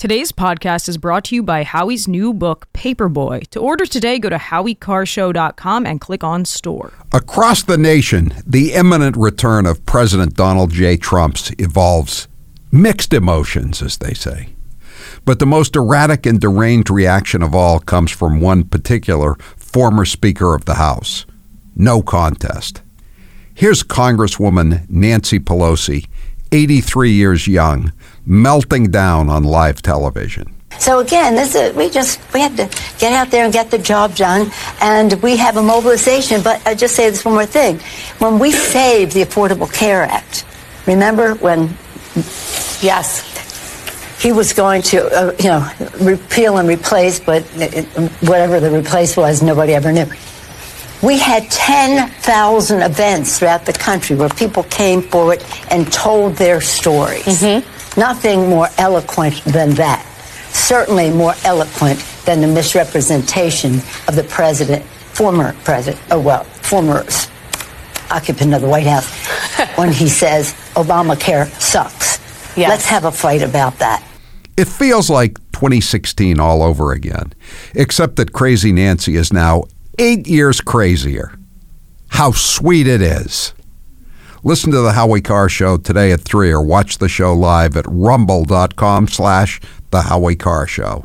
Today's podcast is brought to you by Howie's new book, Paperboy. To order today, go to howiecarrshow.com and click on store. Across the nation, the imminent return of President Donald J. Trump's evolves mixed emotions, as they say. But the most erratic and deranged reaction of all comes from one particular former Speaker of the House. No contest. Here's Congresswoman Nancy Pelosi, 83 years young, melting down on live television. So again, this is, we just we had to get out there and get the job done, and we have a mobilization. But I just say this one more thing: when we saved the Affordable Care Act, remember when? Yes, he was going to, uh, you know, repeal and replace, but whatever the replace was, nobody ever knew. We had 10,000 events throughout the country where people came forward and told their stories. Mm-hmm. Nothing more eloquent than that. Certainly more eloquent than the misrepresentation of the president, former president, oh well, former occupant of the White House, when he says Obamacare sucks. Yes. Let's have a fight about that. It feels like 2016 all over again, except that Crazy Nancy is now eight years crazier. How sweet it is. Listen to the Howie Carr Show today at 3 or watch the show live at rumble.com slash the Howie Carr Show.